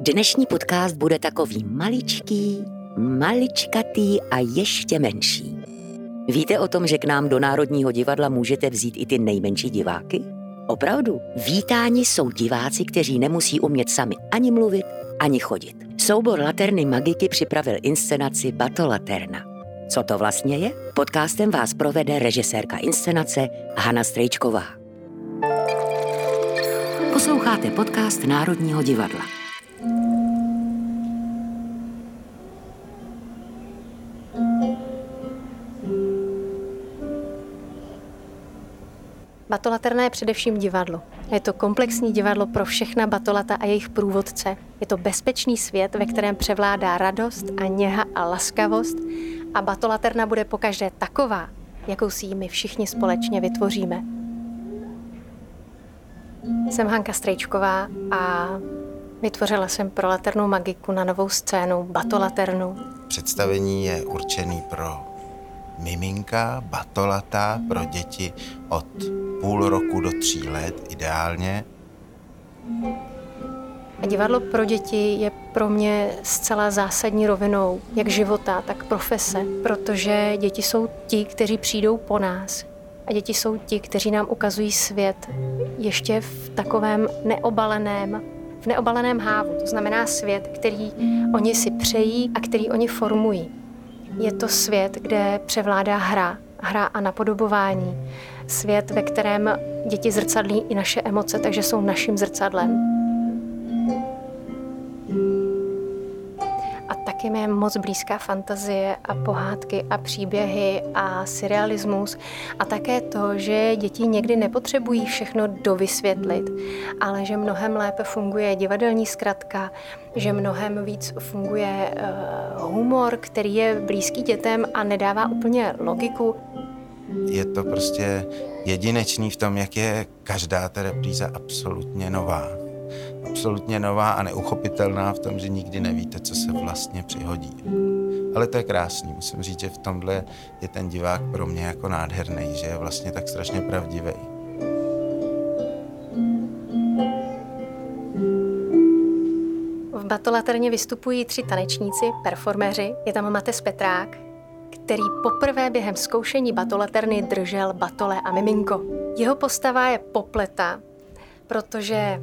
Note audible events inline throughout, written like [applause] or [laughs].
Dnešní podcast bude takový maličký, maličkatý a ještě menší. Víte o tom, že k nám do Národního divadla můžete vzít i ty nejmenší diváky? Opravdu. Vítáni jsou diváci, kteří nemusí umět sami ani mluvit, ani chodit. Soubor Laterny Magiky připravil inscenaci Bato Laterna. Co to vlastně je? Podcastem vás provede režisérka inscenace Hana Strejčková. Posloucháte podcast Národního divadla. Batolaterna je především divadlo. Je to komplexní divadlo pro všechna batolata a jejich průvodce. Je to bezpečný svět, ve kterém převládá radost a něha a laskavost a batolaterna bude pokaždé taková, jakou si ji my všichni společně vytvoříme. Jsem Hanka Strejčková a vytvořila jsem pro laternou magiku na novou scénu Batolaternu. Představení je určený pro miminka, batolata, pro děti od půl roku do tří let ideálně. Divadlo pro děti je pro mě zcela zásadní rovinou, jak života, tak profese, protože děti jsou ti, kteří přijdou po nás. A děti jsou ti, kteří nám ukazují svět ještě v takovém neobaleném, v neobaleném hávu. To znamená svět, který oni si přejí a který oni formují. Je to svět, kde převládá hra, hra a napodobování. Svět, ve kterém děti zrcadlí i naše emoce, takže jsou naším zrcadlem. A taky mi je moc blízká fantazie a pohádky a příběhy a surrealismus a také to, že děti někdy nepotřebují všechno dovysvětlit, ale že mnohem lépe funguje divadelní zkratka, že mnohem víc funguje uh, humor, který je blízký dětem a nedává úplně logiku. Je to prostě jedinečný v tom, jak je každá ta repríza absolutně nová absolutně nová a neuchopitelná v tom, že nikdy nevíte, co se vlastně přihodí. Ale to je krásný. Musím říct, že v tomhle je ten divák pro mě jako nádherný, že je vlastně tak strašně pravdivý. V Batolaterně vystupují tři tanečníci, performeři. Je tam Mates Petrák, který poprvé během zkoušení batolaterny držel batole a miminko. Jeho postava je popleta, protože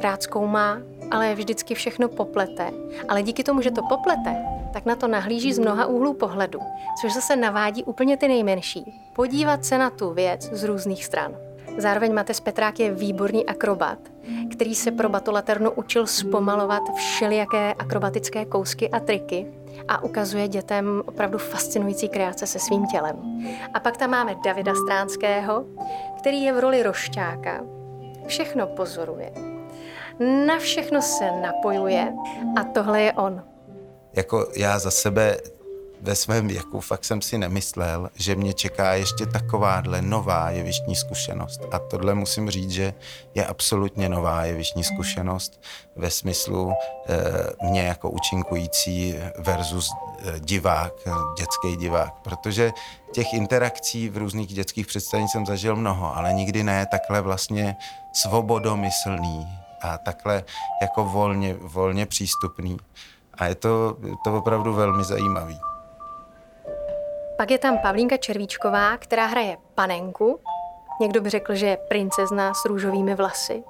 rád zkoumá, ale vždycky všechno poplete. Ale díky tomu, že to poplete, tak na to nahlíží z mnoha úhlů pohledu, což zase navádí úplně ty nejmenší. Podívat se na tu věc z různých stran. Zároveň Mates Petrák je výborný akrobat, který se pro batolaternu učil zpomalovat všelijaké akrobatické kousky a triky a ukazuje dětem opravdu fascinující kreace se svým tělem. A pak tam máme Davida Stránského, který je v roli rošťáka, všechno pozoruje, na všechno se napojuje a tohle je on. Jako já za sebe ve svém věku fakt jsem si nemyslel, že mě čeká ještě takováhle nová jevištní zkušenost. A tohle musím říct, že je absolutně nová jevištní zkušenost ve smyslu e, mě jako účinkující versus e, divák, dětský divák. Protože těch interakcí v různých dětských představeních jsem zažil mnoho, ale nikdy ne takhle vlastně svobodomyslný a takhle jako volně, volně přístupný. A je to, to opravdu velmi zajímavý. Pak je tam Pavlínka Červíčková, která hraje panenku. Někdo by řekl, že je princezna s růžovými vlasy.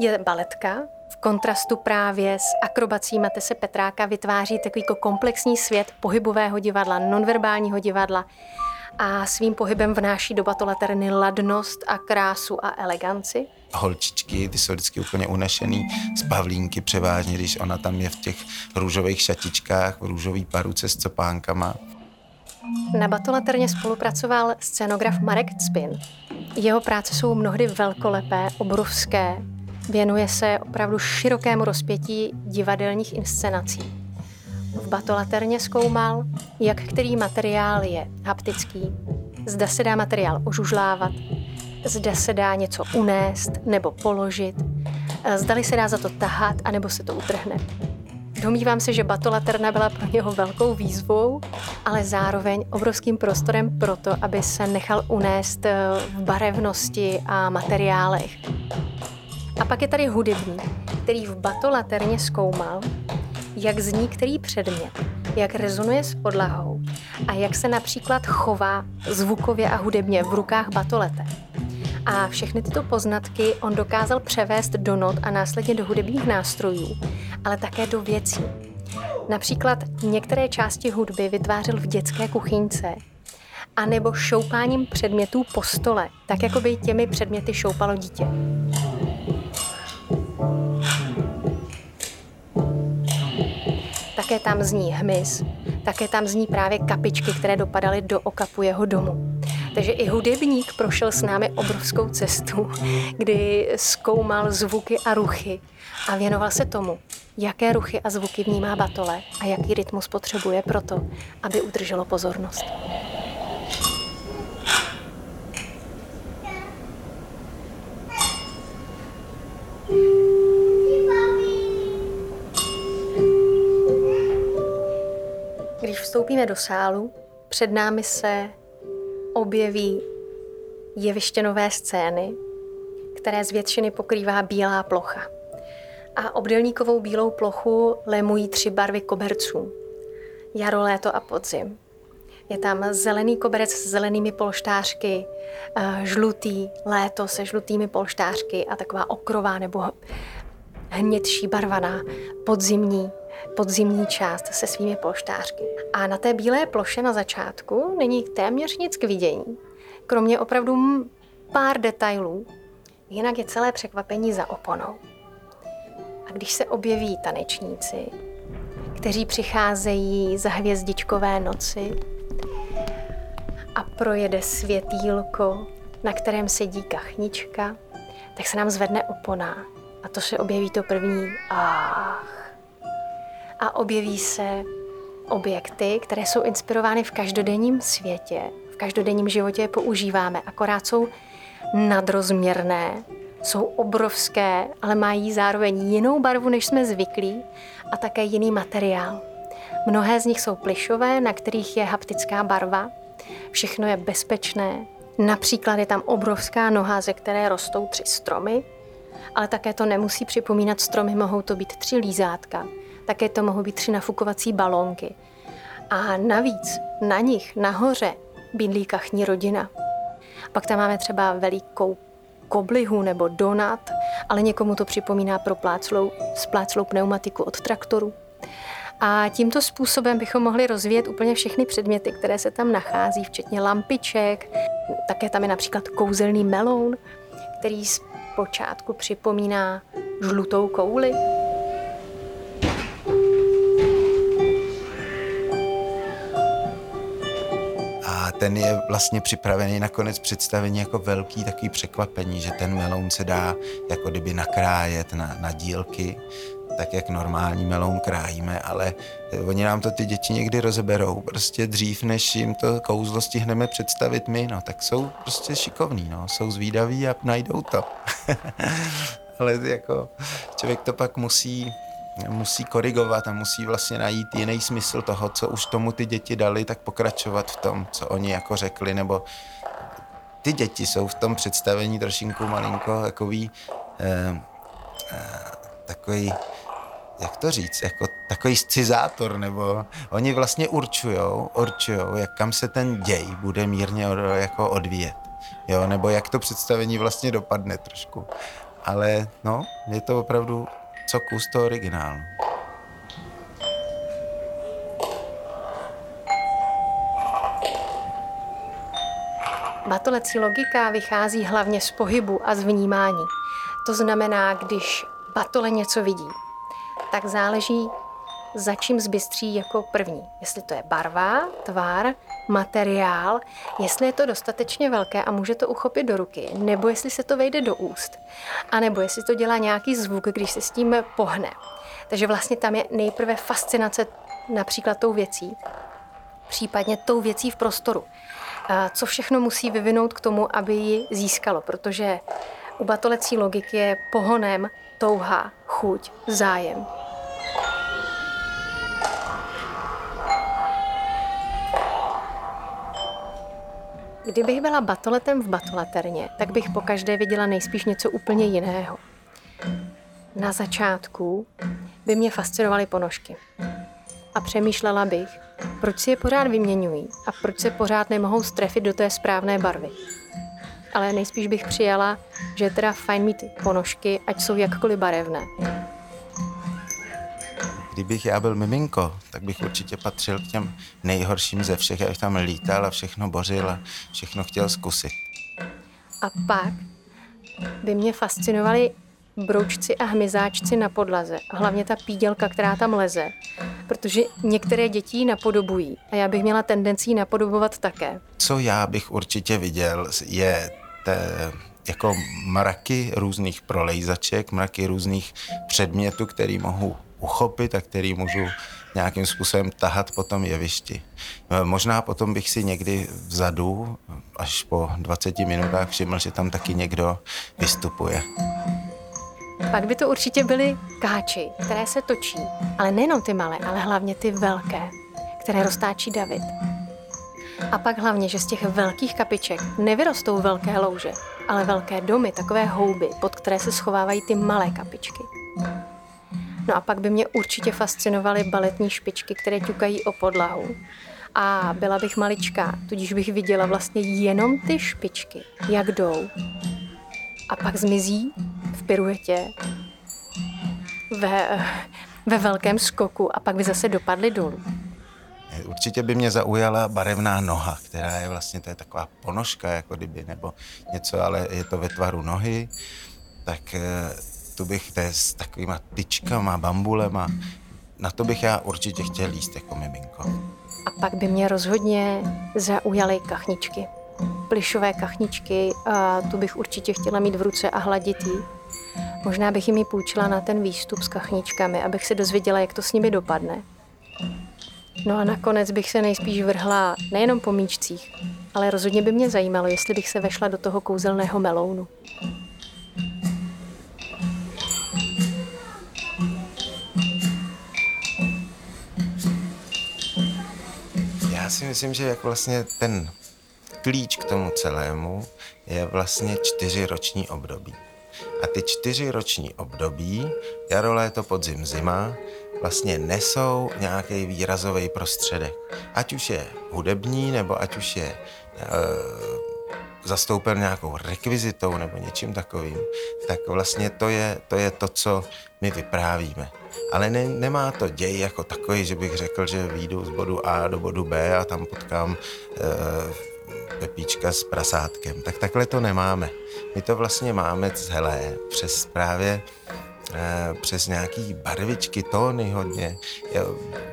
Je baletka, v kontrastu právě s akrobací Matese Petráka vytváří takový komplexní svět pohybového divadla, nonverbálního divadla a svým pohybem vnáší do batolaterny ladnost a krásu a eleganci holčičky, ty jsou vždycky úplně unešený z Pavlínky převážně, když ona tam je v těch růžových šatičkách, v růžový paruce s copánkama. Na Batolaterně spolupracoval scénograf Marek Cpin. Jeho práce jsou mnohdy velkolepé, obrovské. Věnuje se opravdu širokému rozpětí divadelních inscenací. V Batolaterně zkoumal, jak který materiál je haptický, zda se dá materiál ožužlávat, zda se dá něco unést nebo položit, zdali se dá za to tahat, anebo se to utrhne. Domnívám se, že Batolaterna byla pro něho velkou výzvou, ale zároveň obrovským prostorem pro to, aby se nechal unést v barevnosti a materiálech. A pak je tady hudební. který v batolaterně zkoumal, jak zní který předmět, jak rezonuje s podlahou a jak se například chová zvukově a hudebně v rukách batolete. A všechny tyto poznatky on dokázal převést do not a následně do hudebních nástrojů, ale také do věcí. Například některé části hudby vytvářel v dětské kuchyňce, anebo šoupáním předmětů po stole, tak jako by těmi předměty šoupalo dítě. Také tam zní hmyz, také tam zní právě kapičky, které dopadaly do okapu jeho domu. Takže i hudebník prošel s námi obrovskou cestu, kdy zkoumal zvuky a ruchy a věnoval se tomu, jaké ruchy a zvuky vnímá batole a jaký rytmus potřebuje proto, aby udrželo pozornost. Když vstoupíme do sálu, před námi se objeví jeviště nové scény, které z většiny pokrývá bílá plocha. A obdelníkovou bílou plochu lemují tři barvy koberců. Jaro, léto a podzim. Je tam zelený koberec s zelenými polštářky, eh, žlutý léto se žlutými polštářky a taková okrová nebo hnědší barvaná podzimní podzimní část se svými polštářky. A na té bílé ploše na začátku není téměř nic k vidění, kromě opravdu pár detailů, jinak je celé překvapení za oponou. A když se objeví tanečníci, kteří přicházejí za hvězdičkové noci a projede světýlko, na kterém sedí kachnička, tak se nám zvedne opona a to se objeví to první ach a objeví se objekty, které jsou inspirovány v každodenním světě, v každodenním životě je používáme, akorát jsou nadrozměrné, jsou obrovské, ale mají zároveň jinou barvu, než jsme zvyklí a také jiný materiál. Mnohé z nich jsou plišové, na kterých je haptická barva. Všechno je bezpečné. Například je tam obrovská noha, ze které rostou tři stromy, ale také to nemusí připomínat stromy, mohou to být tři lízátka, také to mohou být tři nafukovací balónky. A navíc na nich nahoře bydlí kachní rodina. Pak tam máme třeba velikou koblihu nebo donat, ale někomu to připomíná propláclou, spláclou pneumatiku od traktoru. A tímto způsobem bychom mohli rozvíjet úplně všechny předměty, které se tam nachází, včetně lampiček. Také tam je například kouzelný meloun, který počátku připomíná žlutou kouli. ten je vlastně připravený na konec představení jako velký takový překvapení, že ten meloun se dá jako kdyby nakrájet na, na dílky, tak jak normální meloun krájíme, ale oni nám to ty děti někdy rozeberou prostě dřív, než jim to kouzlo stihneme představit my, no tak jsou prostě šikovní, no, jsou zvídaví a najdou to. [laughs] ale jako člověk to pak musí musí korigovat a musí vlastně najít jiný smysl toho, co už tomu ty děti dali, tak pokračovat v tom, co oni jako řekli, nebo ty děti jsou v tom představení trošinku malinko takový eh, eh, takový jak to říct, jako takový scizátor, nebo oni vlastně určujou, určujou, jak kam se ten děj bude mírně jako odvíjet, jo, nebo jak to představení vlastně dopadne trošku. Ale no, je to opravdu co kus to originálu. Batolecí logika vychází hlavně z pohybu a z vnímání. To znamená, když batole něco vidí, tak záleží, za čím zbystří jako první. Jestli to je barva, tvar, materiál, jestli je to dostatečně velké a může to uchopit do ruky, nebo jestli se to vejde do úst, a nebo jestli to dělá nějaký zvuk, když se s tím pohne. Takže vlastně tam je nejprve fascinace například tou věcí, případně tou věcí v prostoru. Co všechno musí vyvinout k tomu, aby ji získalo, protože u batolecí logiky je pohonem touha, chuť, zájem. Kdybych byla batoletem v batoleterně, tak bych po každé viděla nejspíš něco úplně jiného. Na začátku by mě fascinovaly ponožky. A přemýšlela bych, proč si je pořád vyměňují a proč se pořád nemohou strefit do té správné barvy. Ale nejspíš bych přijala, že je teda fajn mít ponožky, ať jsou jakkoliv barevné. Kdybych já byl miminko, tak bych určitě patřil k těm nejhorším ze všech. Já bych tam lítal a všechno bořil a všechno chtěl zkusit. A pak by mě fascinovaly broučci a hmyzáčci na podlaze. A hlavně ta pídělka, která tam leze. Protože některé děti ji napodobují. A já bych měla tendenci napodobovat také. Co já bych určitě viděl, je té, jako mraky různých prolejzaček, mraky různých předmětů, který mohu uchopit a který můžu nějakým způsobem tahat po tom jevišti. E, možná potom bych si někdy vzadu, až po 20 minutách, všiml, že tam taky někdo vystupuje. Pak by to určitě byly káči, které se točí. Ale nejenom ty malé, ale hlavně ty velké, které roztáčí David. A pak hlavně, že z těch velkých kapiček nevyrostou velké louže, ale velké domy, takové houby, pod které se schovávají ty malé kapičky. No a pak by mě určitě fascinovaly baletní špičky, které ťukají o podlahu. A byla bych maličká, tudíž bych viděla vlastně jenom ty špičky, jak jdou. A pak zmizí v piruetě, ve, ve velkém skoku a pak by zase dopadly dolů. Určitě by mě zaujala barevná noha, která je vlastně, to je taková ponožka, jako kdyby, nebo něco, ale je to ve tvaru nohy. Tak eh, tu bych, to s takovýma tyčkama, bambulema, na to bych já určitě chtěl jíst jako miminko. A pak by mě rozhodně zaujaly kachničky. Plišové kachničky, a tu bych určitě chtěla mít v ruce a hladit jí. Možná bych jim ji půjčila na ten výstup s kachničkami, abych se dozvěděla, jak to s nimi dopadne. No a nakonec bych se nejspíš vrhla nejenom po míčcích, ale rozhodně by mě zajímalo, jestli bych se vešla do toho kouzelného melounu. Si myslím, že jak vlastně ten klíč k tomu celému je vlastně čtyři roční období. A ty čtyři roční období, jaro, léto, podzim, zima, vlastně nesou nějaký výrazový prostředek. Ať už je hudební, nebo ať už je e, zastoupen nějakou rekvizitou nebo něčím takovým, tak vlastně to je to, je to co my vyprávíme. Ale ne, nemá to děj jako takový, že bych řekl, že výjdu z bodu A do bodu B a tam potkám e, Pepíčka s prasátkem. Tak takhle to nemáme. My to vlastně máme celé přes právě přes nějaký barvičky, tóny hodně. Já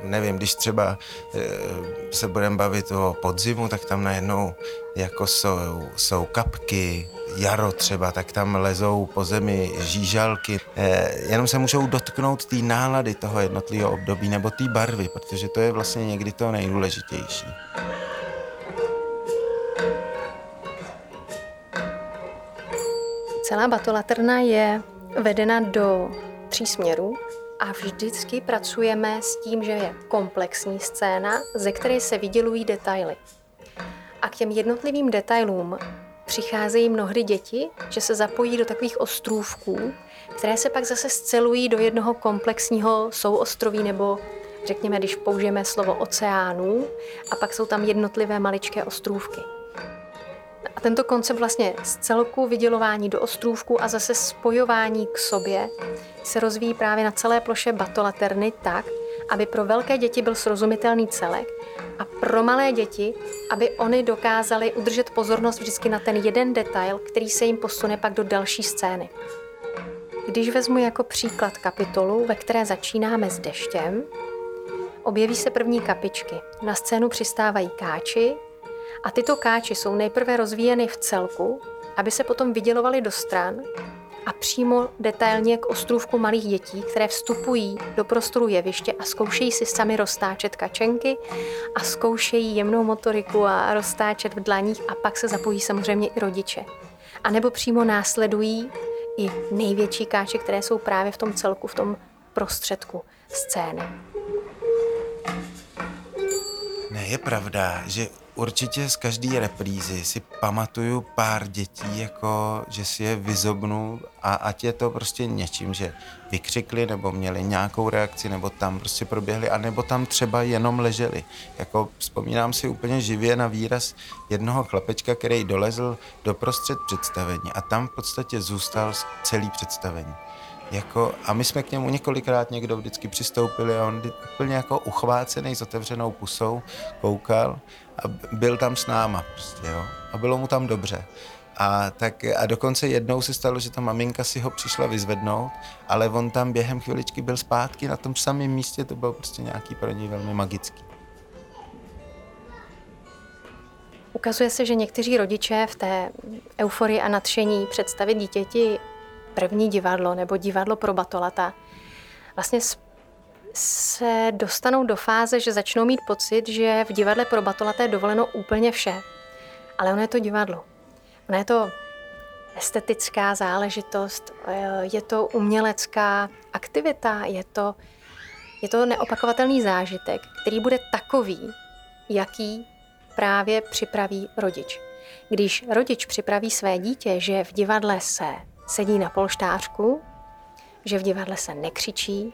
nevím, když třeba eh, se budeme bavit o podzimu, tak tam najednou jako jsou, jsou kapky, jaro třeba, tak tam lezou po zemi žížalky. Eh, jenom se můžou dotknout té nálady toho jednotlivého období nebo té barvy, protože to je vlastně někdy to nejdůležitější. Celá batolatrna je vedena do tří směrů a vždycky pracujeme s tím, že je komplexní scéna, ze které se vydělují detaily. A k těm jednotlivým detailům přicházejí mnohdy děti, že se zapojí do takových ostrůvků, které se pak zase scelují do jednoho komplexního souostroví nebo řekněme, když použijeme slovo oceánů, a pak jsou tam jednotlivé maličké ostrůvky. A tento koncept vlastně z celku vydělování do ostrůvku a zase spojování k sobě se rozvíjí právě na celé ploše batolaterny tak, aby pro velké děti byl srozumitelný celek a pro malé děti, aby oni dokázali udržet pozornost vždycky na ten jeden detail, který se jim posune pak do další scény. Když vezmu jako příklad kapitolu, ve které začínáme s deštěm, objeví se první kapičky. Na scénu přistávají káči, a tyto káči jsou nejprve rozvíjeny v celku, aby se potom vydělovaly do stran a přímo detailně k ostrůvku malých dětí, které vstupují do prostoru jeviště a zkoušejí si sami roztáčet kačenky a zkoušejí jemnou motoriku a roztáčet v dlaních a pak se zapojí samozřejmě i rodiče. A nebo přímo následují i největší káče, které jsou právě v tom celku, v tom prostředku scény. Ne, je pravda, že určitě z každé reprízy si pamatuju pár dětí, jako že si je vyzobnu a ať je to prostě něčím, že vykřikli nebo měli nějakou reakci, nebo tam prostě proběhli, a nebo tam třeba jenom leželi. Jako vzpomínám si úplně živě na výraz jednoho chlapečka, který dolezl do prostřed představení a tam v podstatě zůstal celý představení. Jako, a my jsme k němu několikrát někdo vždycky přistoupili a on úplně jako uchvácený s otevřenou pusou koukal a byl tam s náma prostě, jo. A bylo mu tam dobře. A, tak, a dokonce jednou se stalo, že ta maminka si ho přišla vyzvednout, ale on tam během chviličky byl zpátky na tom samém místě, to bylo prostě nějaký pro něj velmi magický. Ukazuje se, že někteří rodiče v té euforii a nadšení představit dítěti první divadlo nebo divadlo pro batolata vlastně se dostanou do fáze, že začnou mít pocit, že v divadle pro batolata je dovoleno úplně vše. Ale ono je to divadlo. Ono je to estetická záležitost, eh, je to umělecká aktivita, je to, je to neopakovatelný zážitek, který bude takový, jaký právě připraví rodič. Když rodič připraví své dítě, že v divadle se sedí na polštářku, že v divadle se nekřičí,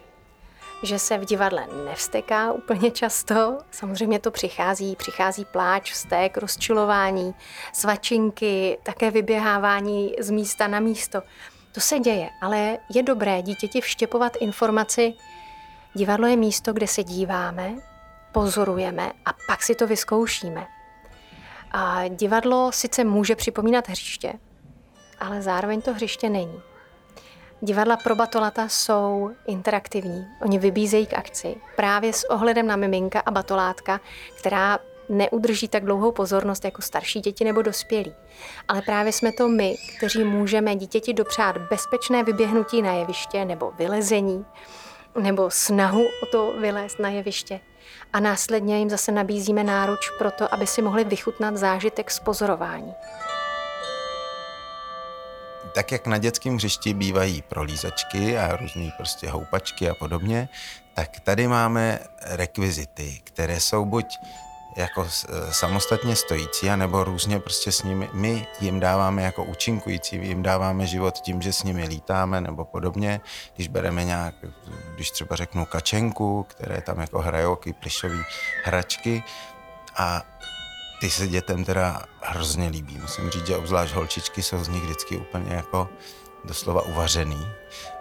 že se v divadle nevsteká úplně často. Samozřejmě to přichází, přichází pláč, vztek, rozčilování, svačinky, také vyběhávání z místa na místo. To se děje, ale je dobré dítěti vštěpovat informaci, divadlo je místo, kde se díváme, pozorujeme a pak si to vyzkoušíme. A divadlo sice může připomínat hřiště, ale zároveň to hřiště není. Divadla pro batolata jsou interaktivní. Oni vybízejí k akci právě s ohledem na miminka a batolátka, která neudrží tak dlouhou pozornost jako starší děti nebo dospělí. Ale právě jsme to my, kteří můžeme dítěti dopřát bezpečné vyběhnutí na jeviště nebo vylezení, nebo snahu o to vylézt na jeviště. A následně jim zase nabízíme náruč pro to, aby si mohli vychutnat zážitek z pozorování tak jak na dětském hřišti bývají prolízačky a různé prostě houpačky a podobně, tak tady máme rekvizity, které jsou buď jako samostatně stojící, anebo různě prostě s nimi, my jim dáváme jako účinkující, jim dáváme život tím, že s nimi lítáme nebo podobně. Když bereme nějak, když třeba řeknu kačenku, které tam jako hrajou, plišové hračky a ty se dětem teda hrozně líbí. Musím říct, že obzvlášť holčičky jsou z nich vždycky úplně jako doslova uvařený.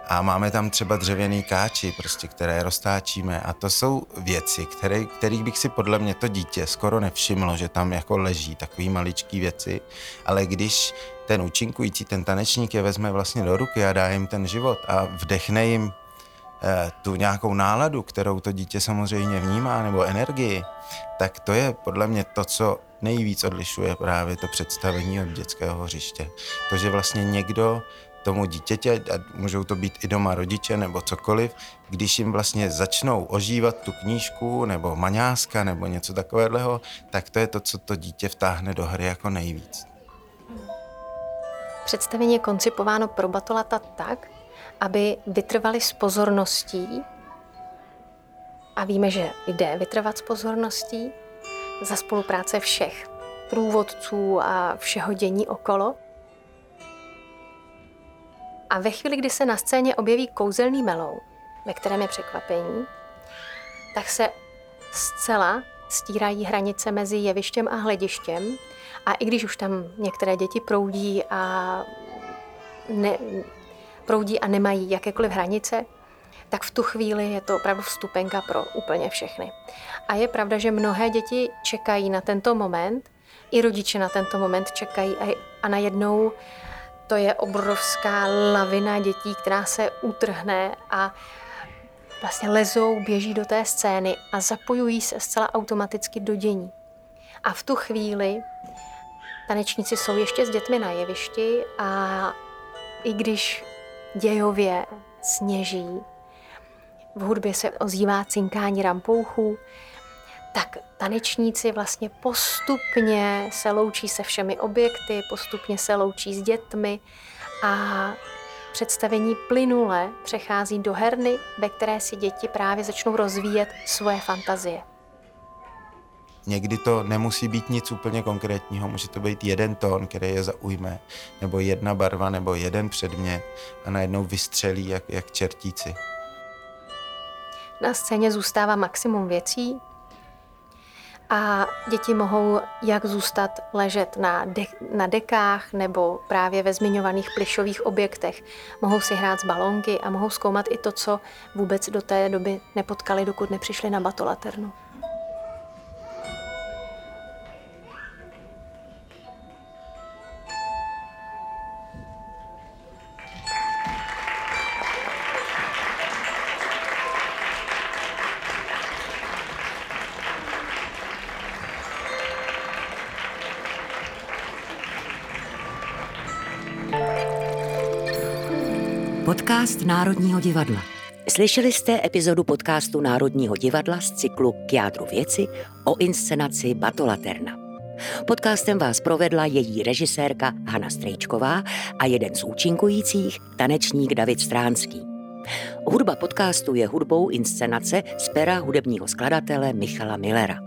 A máme tam třeba dřevěný káči, prostě, které roztáčíme. A to jsou věci, které, kterých bych si podle mě to dítě skoro nevšimlo, že tam jako leží takový maličký věci. Ale když ten účinkující, ten tanečník je vezme vlastně do ruky a dá jim ten život a vdechne jim eh, tu nějakou náladu, kterou to dítě samozřejmě vnímá, nebo energii, tak to je podle mě to, co nejvíc odlišuje právě to představení od dětského hřiště. To, že vlastně někdo tomu dítěti, a můžou to být i doma rodiče nebo cokoliv, když jim vlastně začnou ožívat tu knížku nebo maňáska nebo něco takového, tak to je to, co to dítě vtáhne do hry jako nejvíc. Představení je koncipováno pro batolata tak, aby vytrvali s pozorností a víme, že jde vytrvat s pozorností, za spolupráce všech průvodců a všeho dění okolo. A ve chvíli, kdy se na scéně objeví kouzelný melou, ve kterém je překvapení, tak se zcela stírají hranice mezi jevištěm a hledištěm. A i když už tam některé děti proudí a, ne, proudí a nemají jakékoliv hranice, tak v tu chvíli je to opravdu vstupenka pro úplně všechny. A je pravda, že mnohé děti čekají na tento moment, i rodiče na tento moment čekají a, a najednou to je obrovská lavina dětí, která se utrhne a vlastně lezou, běží do té scény a zapojují se zcela automaticky do dění. A v tu chvíli tanečníci jsou ještě s dětmi na jevišti a i když dějově sněží, v hudbě se ozývá cinkání rampouchů, tak tanečníci vlastně postupně se loučí se všemi objekty, postupně se loučí s dětmi a představení plynule přechází do herny, ve které si děti právě začnou rozvíjet svoje fantazie. někdy to nemusí být nic úplně konkrétního, může to být jeden tón, který je zaujme, nebo jedna barva, nebo jeden předmět a najednou vystřelí jak, jak čertíci. Na scéně zůstává maximum věcí, a děti mohou jak zůstat ležet na, de- na dekách nebo právě ve zmiňovaných plišových objektech. Mohou si hrát s balónky a mohou zkoumat i to, co vůbec do té doby nepotkali, dokud nepřišli na batolaternu. Podcast Národního divadla. Slyšeli jste epizodu podcastu Národního divadla z cyklu K jádru věci o inscenaci Batolaterna. Podcastem vás provedla její režisérka Hana Strejčková a jeden z účinkujících, tanečník David Stránský. Hudba podcastu je hudbou inscenace z pera hudebního skladatele Michala Millera.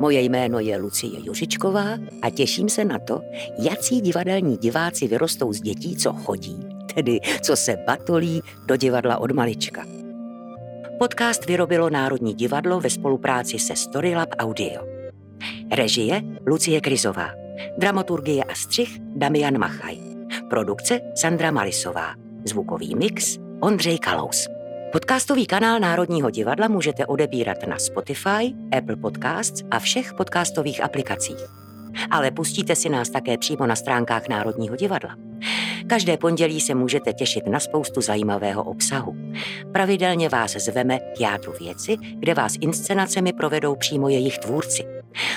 Moje jméno je Lucie Juřičková a těším se na to, jací divadelní diváci vyrostou z dětí, co chodí tedy co se batolí do divadla od malička. Podcast vyrobilo Národní divadlo ve spolupráci se Storylab Audio. Režie Lucie Krizová. Dramaturgie a střih Damian Machaj. Produkce Sandra Malisová. Zvukový mix Ondřej Kalous. Podcastový kanál Národního divadla můžete odebírat na Spotify, Apple Podcasts a všech podcastových aplikacích. Ale pustíte si nás také přímo na stránkách Národního divadla. Každé pondělí se můžete těšit na spoustu zajímavého obsahu. Pravidelně vás zveme k jádru věci, kde vás inscenacemi provedou přímo jejich tvůrci.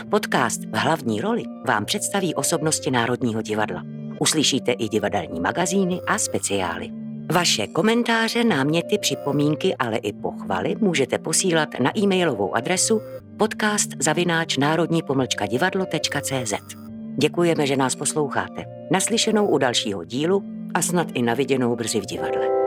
Podcast v hlavní roli vám představí osobnosti Národního divadla. Uslyšíte i divadelní magazíny a speciály. Vaše komentáře, náměty, připomínky, ale i pochvaly můžete posílat na e-mailovou adresu podcast zavináč národní divadlo.cz. Děkujeme, že nás posloucháte. Naslyšenou u dalšího dílu a snad i naviděnou brzy v divadle.